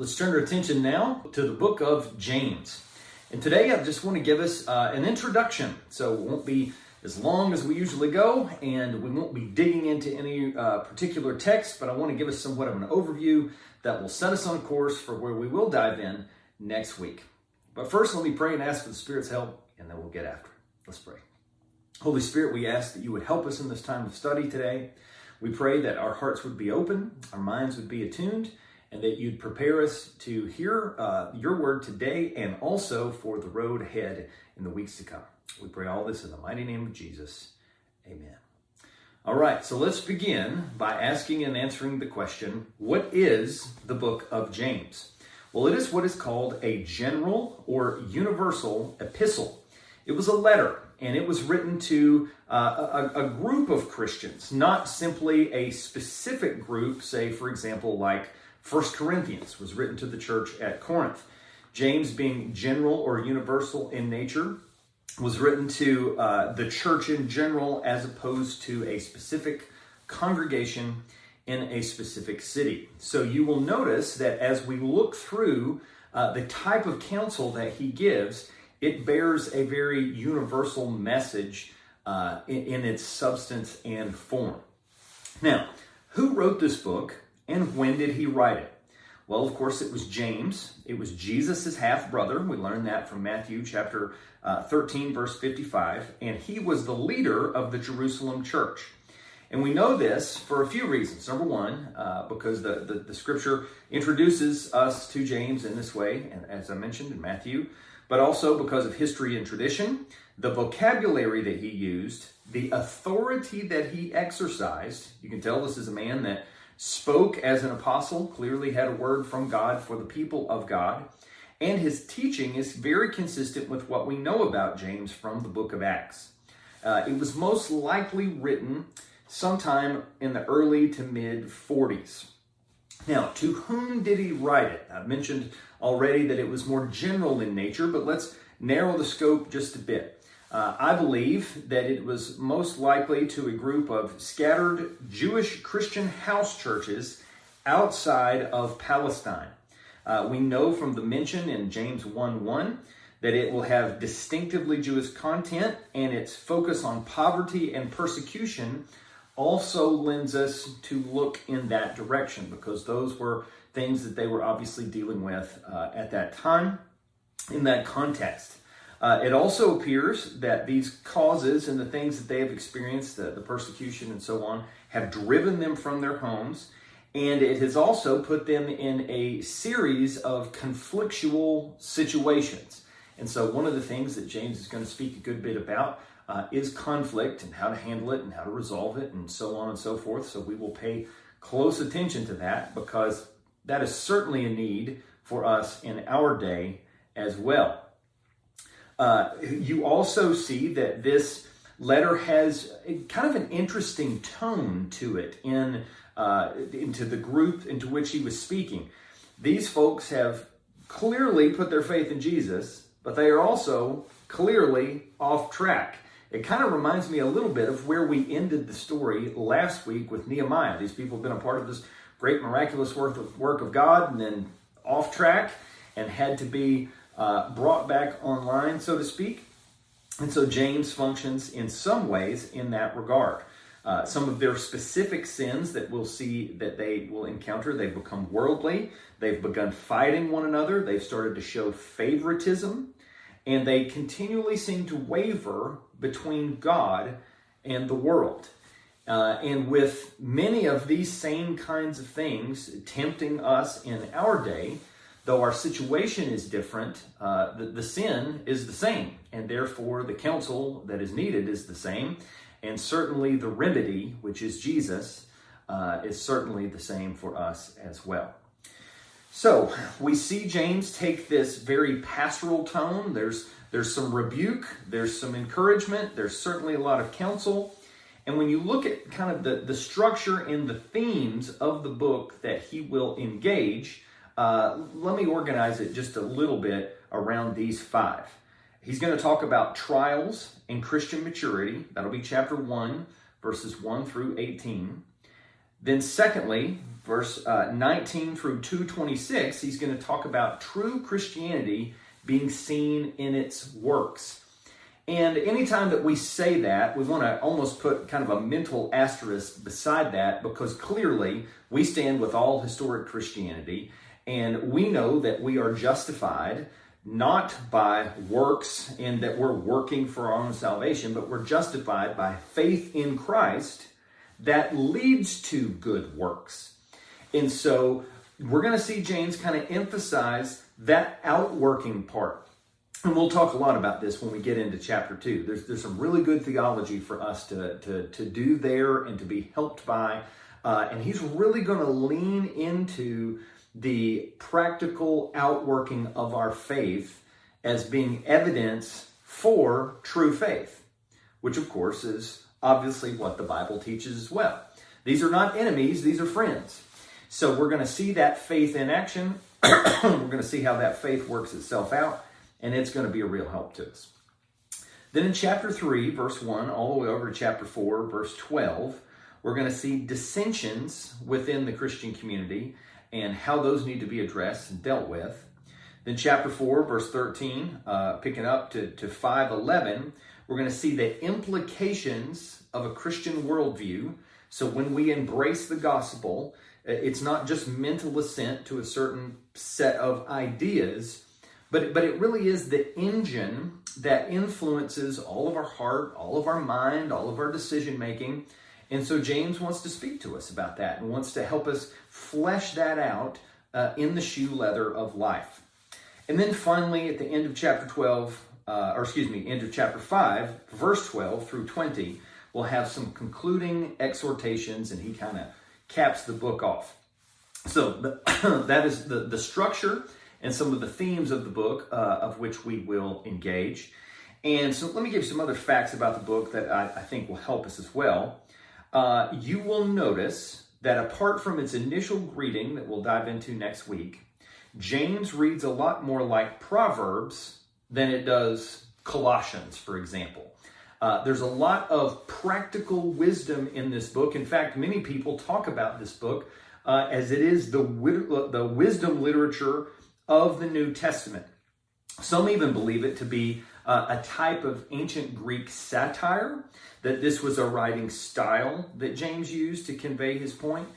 Let's turn our attention now to the book of James. And today I just want to give us uh, an introduction. So it won't be as long as we usually go, and we won't be digging into any uh, particular text, but I want to give us somewhat of an overview that will set us on course for where we will dive in next week. But first, let me pray and ask for the Spirit's help, and then we'll get after it. Let's pray. Holy Spirit, we ask that you would help us in this time of study today. We pray that our hearts would be open, our minds would be attuned, and that you'd prepare us to hear uh, your word today and also for the road ahead in the weeks to come. We pray all this in the mighty name of Jesus. Amen. All right, so let's begin by asking and answering the question what is the book of James? Well, it is what is called a general or universal epistle. It was a letter, and it was written to uh, a, a group of Christians, not simply a specific group, say, for example, like First Corinthians was written to the church at Corinth. James, being general or universal in nature, was written to uh, the church in general as opposed to a specific congregation in a specific city. So you will notice that as we look through uh, the type of counsel that he gives, it bears a very universal message uh, in, in its substance and form. Now, who wrote this book and when did he write it? Well, of course, it was James. It was Jesus' half brother. We learned that from Matthew chapter uh, 13, verse 55. And he was the leader of the Jerusalem church. And we know this for a few reasons. Number one, uh, because the, the, the, scripture introduces us to James in this way, and as I mentioned in Matthew, but also because of history and tradition, the vocabulary that he used, the authority that he exercised. You can tell this is a man that spoke as an apostle, clearly had a word from God for the people of God, and his teaching is very consistent with what we know about James from the book of Acts. Uh, it was most likely written sometime in the early to mid 40s. Now, to whom did he write it? I've mentioned already that it was more general in nature, but let's narrow the scope just a bit. Uh, I believe that it was most likely to a group of scattered Jewish Christian house churches outside of Palestine. Uh, we know from the mention in James 1 1 that it will have distinctively Jewish content and its focus on poverty and persecution also lends us to look in that direction because those were things that they were obviously dealing with uh, at that time in that context. Uh, it also appears that these causes and the things that they have experienced, the, the persecution and so on, have driven them from their homes. And it has also put them in a series of conflictual situations. And so, one of the things that James is going to speak a good bit about uh, is conflict and how to handle it and how to resolve it and so on and so forth. So, we will pay close attention to that because that is certainly a need for us in our day as well. Uh, you also see that this letter has kind of an interesting tone to it in uh, into the group into which he was speaking. These folks have clearly put their faith in Jesus, but they are also clearly off track. It kind of reminds me a little bit of where we ended the story last week with Nehemiah. These people have been a part of this great miraculous work of, work of God and then off track and had to be uh, brought back online, so to speak. And so James functions in some ways in that regard. Uh, some of their specific sins that we'll see that they will encounter, they've become worldly, they've begun fighting one another, they've started to show favoritism, and they continually seem to waver between God and the world. Uh, and with many of these same kinds of things tempting us in our day, though our situation is different, uh, the, the sin is the same, and therefore the counsel that is needed is the same, and certainly the remedy, which is Jesus, uh, is certainly the same for us as well. So we see James take this very pastoral tone. There's there's some rebuke, there's some encouragement, there's certainly a lot of counsel. And when you look at kind of the, the structure and the themes of the book that he will engage, uh, let me organize it just a little bit around these five. He's going to talk about trials and Christian maturity. That'll be chapter 1, verses 1 through 18. Then, secondly, verse uh, 19 through 226, he's going to talk about true Christianity being seen in its works. And anytime that we say that, we want to almost put kind of a mental asterisk beside that because clearly we stand with all historic Christianity and we know that we are justified not by works and that we're working for our own salvation, but we're justified by faith in Christ that leads to good works. And so we're going to see James kind of emphasize that outworking part. And we'll talk a lot about this when we get into chapter two. There's, there's some really good theology for us to, to, to do there and to be helped by. Uh, and he's really going to lean into the practical outworking of our faith as being evidence for true faith, which of course is obviously what the Bible teaches as well. These are not enemies, these are friends. So we're going to see that faith in action. we're going to see how that faith works itself out, and it's going to be a real help to us. Then in chapter 3, verse 1, all the way over to chapter 4, verse 12, we're going to see dissensions within the Christian community and how those need to be addressed and dealt with. Then, chapter 4, verse 13, uh, picking up to, to 511, we're going to see the implications of a Christian worldview. So, when we embrace the gospel, uh, it's not just mental assent to a certain set of ideas, but, but it really is the engine that influences all of our heart, all of our mind, all of our decision making. And so James wants to speak to us about that and wants to help us flesh that out uh, in the shoe leather of life. And then finally, at the end of chapter 12, uh, or excuse me, end of chapter 5, verse 12 through 20, we'll have some concluding exhortations, and he kind of caps the book off. So that is the, the structure and some of the themes of the book, uh, of which we will engage. And so let me give you some other facts about the book that I, I think will help us as well. Uh, you will notice that apart from its initial greeting that we'll dive into next week, James reads a lot more like Proverbs than it does Colossians, for example. Uh, there's a lot of practical wisdom in this book. In fact, many people talk about this book uh, as it is the, the wisdom literature of the New Testament. Some even believe it to be uh, a type of ancient Greek satire, that this was a writing style that James used to convey his point.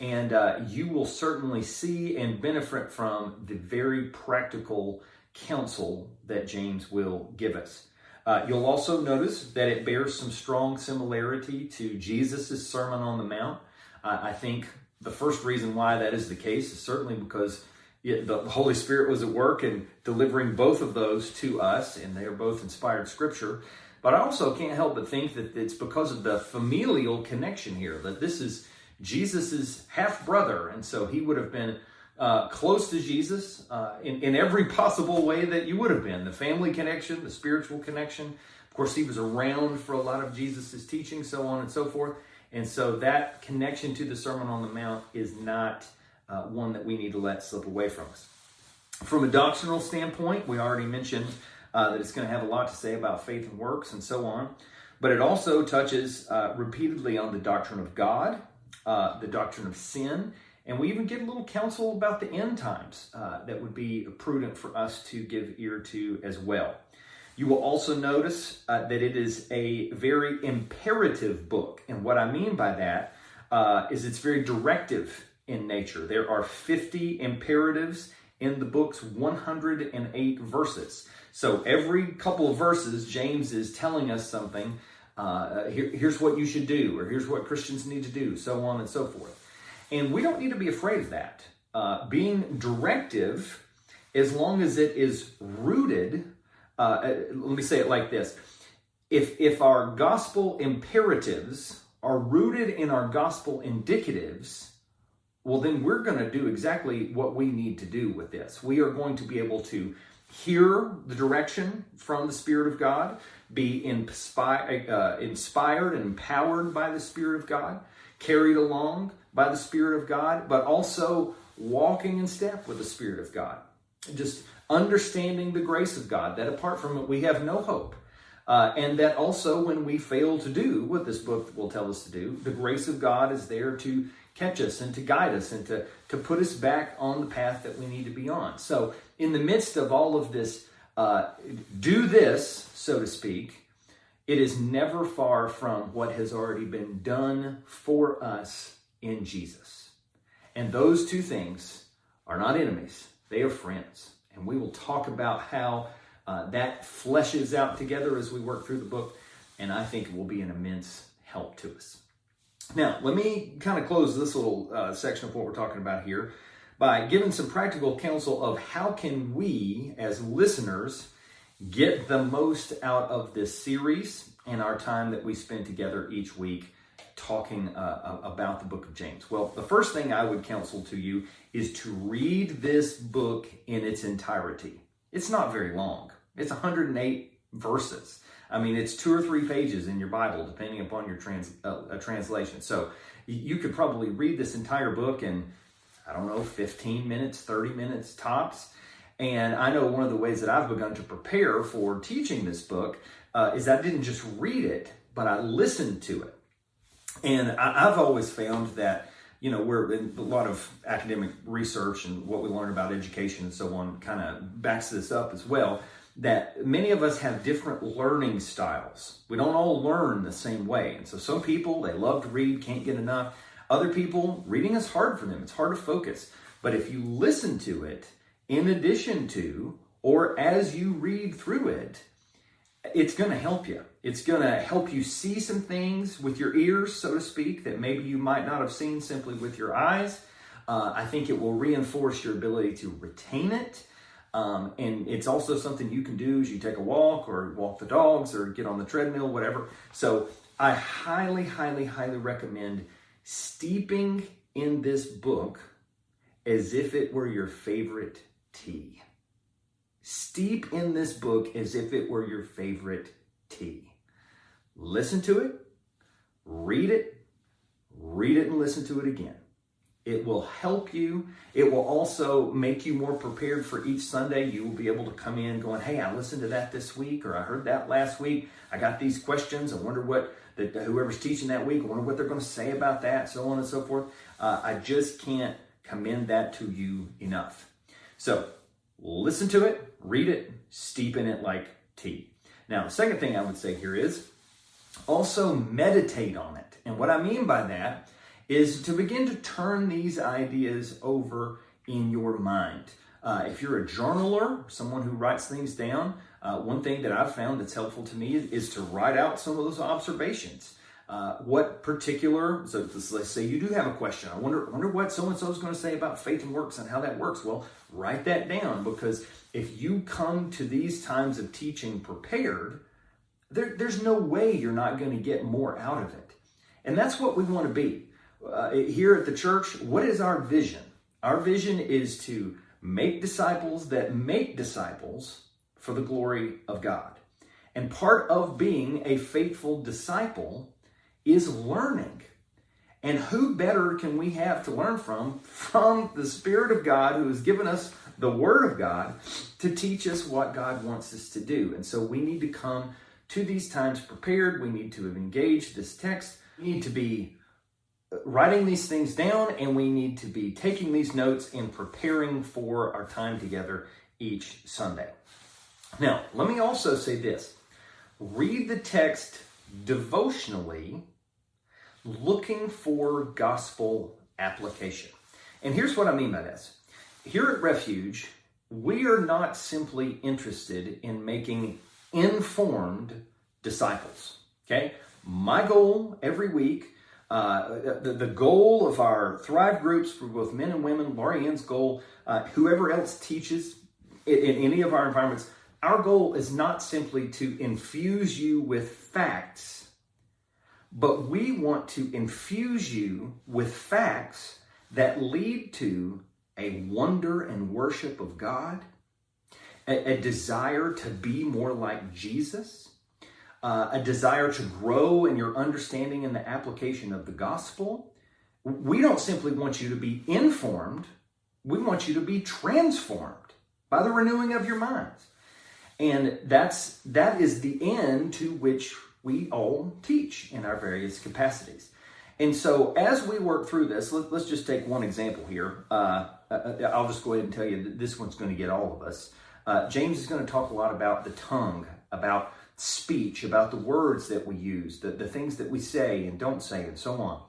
And uh, you will certainly see and benefit from the very practical counsel that James will give us. Uh, you'll also notice that it bears some strong similarity to Jesus' Sermon on the Mount. Uh, I think the first reason why that is the case is certainly because the Holy Spirit was at work in delivering both of those to us, and they are both inspired scripture. But I also can't help but think that it's because of the familial connection here, that this is Jesus' half brother, and so he would have been uh, close to Jesus uh, in, in every possible way that you would have been the family connection, the spiritual connection. Of course, he was around for a lot of Jesus' teaching, so on and so forth. And so that connection to the Sermon on the Mount is not uh, one that we need to let slip away from us. From a doctrinal standpoint, we already mentioned uh, that it's going to have a lot to say about faith and works and so on. But it also touches uh, repeatedly on the doctrine of God, uh, the doctrine of sin, and we even get a little counsel about the end times uh, that would be prudent for us to give ear to as well. You will also notice uh, that it is a very imperative book. And what I mean by that is it's very directive in nature. There are 50 imperatives in the book's 108 verses. So every couple of verses, James is telling us something. Uh, here, here's what you should do, or here's what Christians need to do, so on and so forth. And we don't need to be afraid of that. Uh, being directive, as long as it is rooted, uh, uh let me say it like this if, if our gospel imperatives are rooted in our gospel indicatives, well, then we're going to do exactly what we need to do with this. We are going to be able to hear the direction from the Spirit of God, be uh, inspired and empowered by the Spirit of God, carried along by the Spirit of God, but also walking in step with the Spirit of God. Just understanding the grace of God, that apart from it, we have no hope. Uh, and that also, when we fail to do what this book will tell us to do, the grace of God is there to catch us and to guide us and to, to put us back on the path that we need to be on. So, in the midst of all of this, uh, do this, so to speak, it is never far from what has already been done for us in Jesus. And those two things are not enemies, they are friends. And we will talk about how uh, that fleshes out together as we work through the book. And I think it will be an immense help to us. Now, let me kind of close this little uh, section of what we're talking about here by giving some practical counsel of how can we as listeners get the most out of this series and our time that we spend together each week talking uh, about the book of James? Well, the first thing I would counsel to you is to read this book in its entirety. It's not very long, it's 108 verses. I mean, it's two or three pages in your Bible, depending upon your trans, uh, translation. So you could probably read this entire book in, I don't know, 15 minutes, 30 minutes tops. And I know one of the ways that I've begun to prepare for teaching this book uh, is I didn't just read it, but I listened to it. And I, have always found that, you know, we're in a lot of academic research and what we learn about education and so on kind of backs this up as well that many of us have different learning styles. We don't all learn the same way. And so some people, they love to read, can't get enough. Other people, reading is hard for them. It's hard to focus. But if you listen to it in addition to or as you read through it, it's going to help you. It's going to help you see some things with your ears, so to speak, that maybe you might not have seen simply with your eyes. Uh, I think it will reinforce your ability to retain it. Um, and it's also something you can do as you take a walk or walk the dogs or get on the treadmill, whatever. So I highly, highly, highly recommend steeping in this book as if it were your favorite tea. Steep in this book as if it were your favorite tea. Listen to it, read it, read it and listen to it again. It will help you. It will also make you more prepared for each Sunday. You will be able to come in going, hey, I listened to that this week, or I heard that last week. I got these questions. I wonder what the, whoever's teaching that week, I wonder what they're going to say about that, so on and so forth. Uh, I just can't commend that to you enough. So listen to it, read it, steep in it like tea. Now, the second thing I would say here is also meditate on it. And what I mean by that is to begin to turn these ideas over in your mind. Uh, if you're a journaler, someone who writes things down, uh, one thing that I've found that's helpful to me is, is to write out some of those observations. Uh, what particular, so let's say you do have a question. I wonder, wonder what so and so is going to say about faith and works and how that works. Well, write that down because if you come to these times of teaching prepared, there, there's no way you're not going to get more out of it. And that's what we want to be uh, here at the church, what is our vision? Our vision is to make disciples that make disciples for the glory of God. And part of being a faithful disciple is learning. And who better can we have to learn from? From the Spirit of God who has given us the Word of God to teach us what God wants us to do. And so we need to come to these times prepared. We need to have engaged this text. We need to be writing these things down and we need to be taking these notes and preparing for our time together each Sunday. Now, let me also say this read the text devotionally, looking for gospel application. And here's what I mean by this here at Refuge, we are not simply interested in making informed disciples. Okay? My goal every week uh, the, the goal of our Thrive groups for both men and women, Laurie Ann's goal, uh, whoever else teaches in, in any of our environments, our goal is not simply to infuse you with facts, but we want to infuse you with facts that lead to a wonder and worship of God, a, a desire to be more like Jesus uh, a desire to grow in your understanding and the application of the gospel. We don't simply want you to be informed, we want you to be transformed by the renewing of your minds. And that's that is the end to which we all teach in our various capacities. And so, as we work through this, let, us just take one example here. Uh, uh, I'll just go ahead and tell you that this one's going to get all of us. Uh, James is going to talk a lot about the tongue, about speech, about the words that we use, the, the things that we say and don't say, and so on.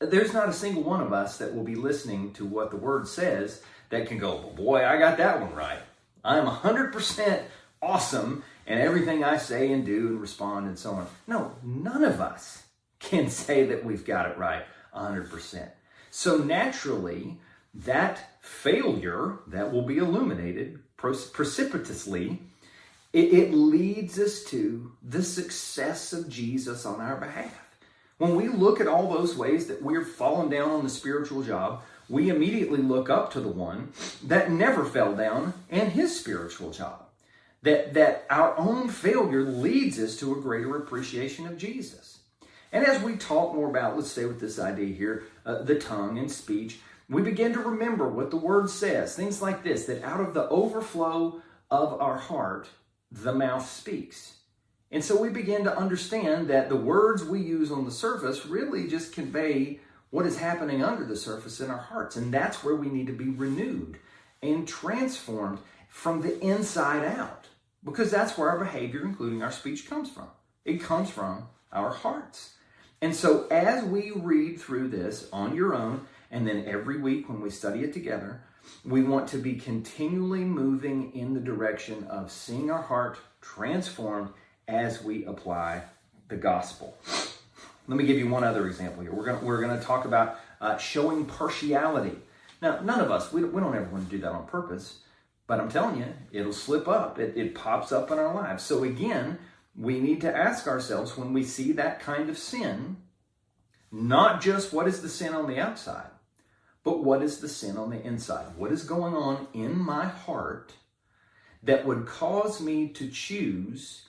There's not a single one of us that will be listening to what the word says that can go, boy, I got that one right. I'm 100% awesome in everything I say and do and respond and so on. No, none of us can say that we've got it right 100%. So naturally, that failure that will be illuminated precipitously it, it leads us to the success of Jesus on our behalf. When we look at all those ways that we're falling down on the spiritual job, we immediately look up to the one that never fell down and his spiritual job. That, that our own failure leads us to a greater appreciation of Jesus. And as we talk more about, let's stay with this idea here, uh, the tongue and speech, we begin to remember what the word says. Things like this that out of the overflow of our heart, the mouth speaks. And so we begin to understand that the words we use on the surface really just convey what is happening under the surface in our hearts. And that's where we need to be renewed and transformed from the inside out. Because that's where our behavior, including our speech, comes from. It comes from our hearts. And so as we read through this on your own, and then every week when we study it together, we want to be continually moving in the direction of seeing our heart transformed as we apply the gospel. Let me give you one other example here. We're going we're gonna talk about uh, showing partiality. Now, none of us, we, we don't ever want to do that on purpose, but I'm telling you, it'll slip up. It, it pops up in our lives. So, again, we need to ask ourselves when we see that kind of sin, not just what is the sin on the outside, but what is the sin on the inside? What is going on in my heart that would cause me to choose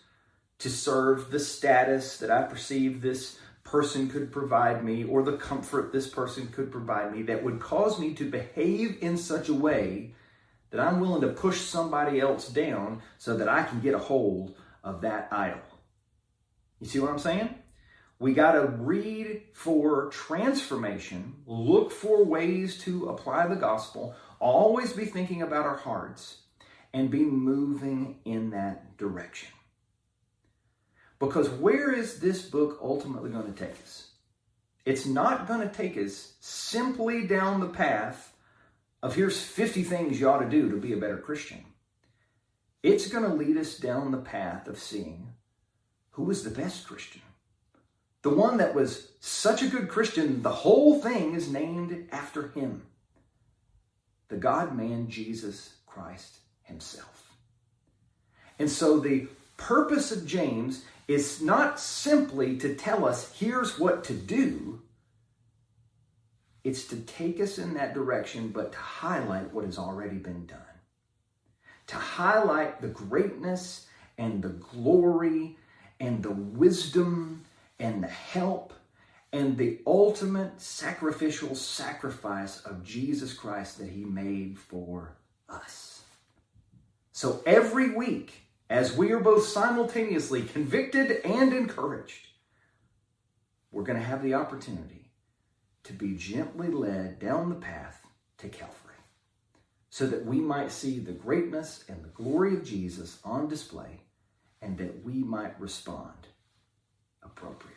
to serve the status that I perceive this person could provide me or the comfort this person could provide me that would cause me to behave in such a way that I'm willing to push somebody else down so that I can get a hold of that idol. You see what I'm saying? We got to read for transformation, look for ways to apply the gospel, always be thinking about our hearts, and be moving in that direction. Because where is this book ultimately going to take us? It's not going to take us simply down the path of here's 50 things you ought to do to be a better Christian. It's going to lead us down the path of seeing who is the best Christian the one that was such a good Christian, the whole thing is named after him. The God man, Jesus Christ himself. And so the purpose of James is not simply to tell us, here's what to do. It's to take us in that direction, but to highlight what has already been done. To highlight the greatness and the glory and the wisdom and the help and the ultimate sacrificial sacrifice of Jesus Christ that he made for us. So every week, as we are both simultaneously convicted and encouraged, we're going to have the opportunity to be gently led down the path to Calvary so that we might see the greatness and the glory of Jesus on display and that we might respond appropriately.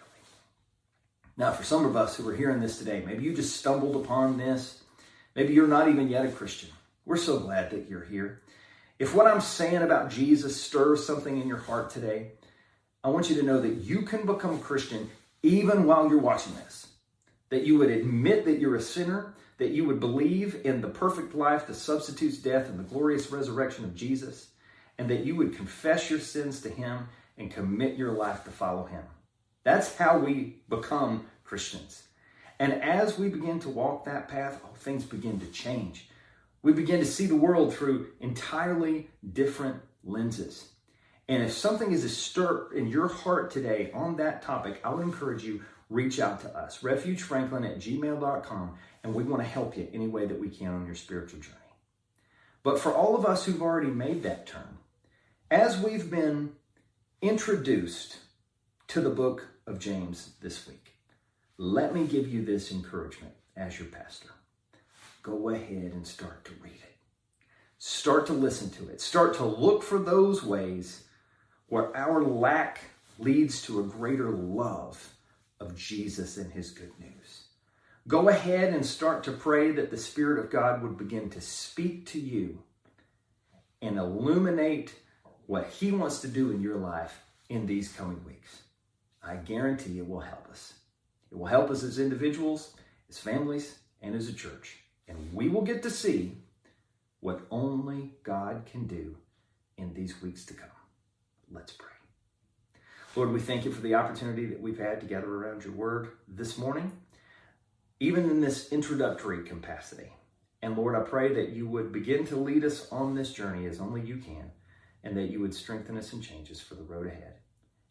Now, for some of us who are hearing this today, maybe you just stumbled upon this. Maybe you're not even yet a Christian. We're so glad that you're here. If what I'm saying about Jesus stirs something in your heart today, I want you to know that you can become a Christian even while you're watching this. That you would admit that you're a sinner, that you would believe in the perfect life, the substitute's death, and the glorious resurrection of Jesus, and that you would confess your sins to Him and commit your life to follow Him. That's how we become Christians. And as we begin to walk that path, oh, things begin to change. We begin to see the world through entirely different lenses. And if something is a stir in your heart today on that topic, I would encourage you, reach out to us, refugefranklin at gmail.com, and we want to help you any way that we can on your spiritual journey. But for all of us who've already made that turn, as we've been introduced to the book of James this week. let me give you this encouragement as your pastor. Go ahead and start to read it. Start to listen to it. Start to look for those ways where our lack leads to a greater love of Jesus and his good news. Go ahead and start to pray that the Spirit of God would begin to speak to you and illuminate what he wants to do in your life in these coming weeks. I guarantee it will help us. It will help us as individuals, as families, and as a church. And we will get to see what only God can do in these weeks to come. Let's pray. Lord, we thank you for the opportunity that we've had to gather around your word this morning, even in this introductory capacity. And Lord, I pray that you would begin to lead us on this journey as only you can, and that you would strengthen us and change us for the road ahead.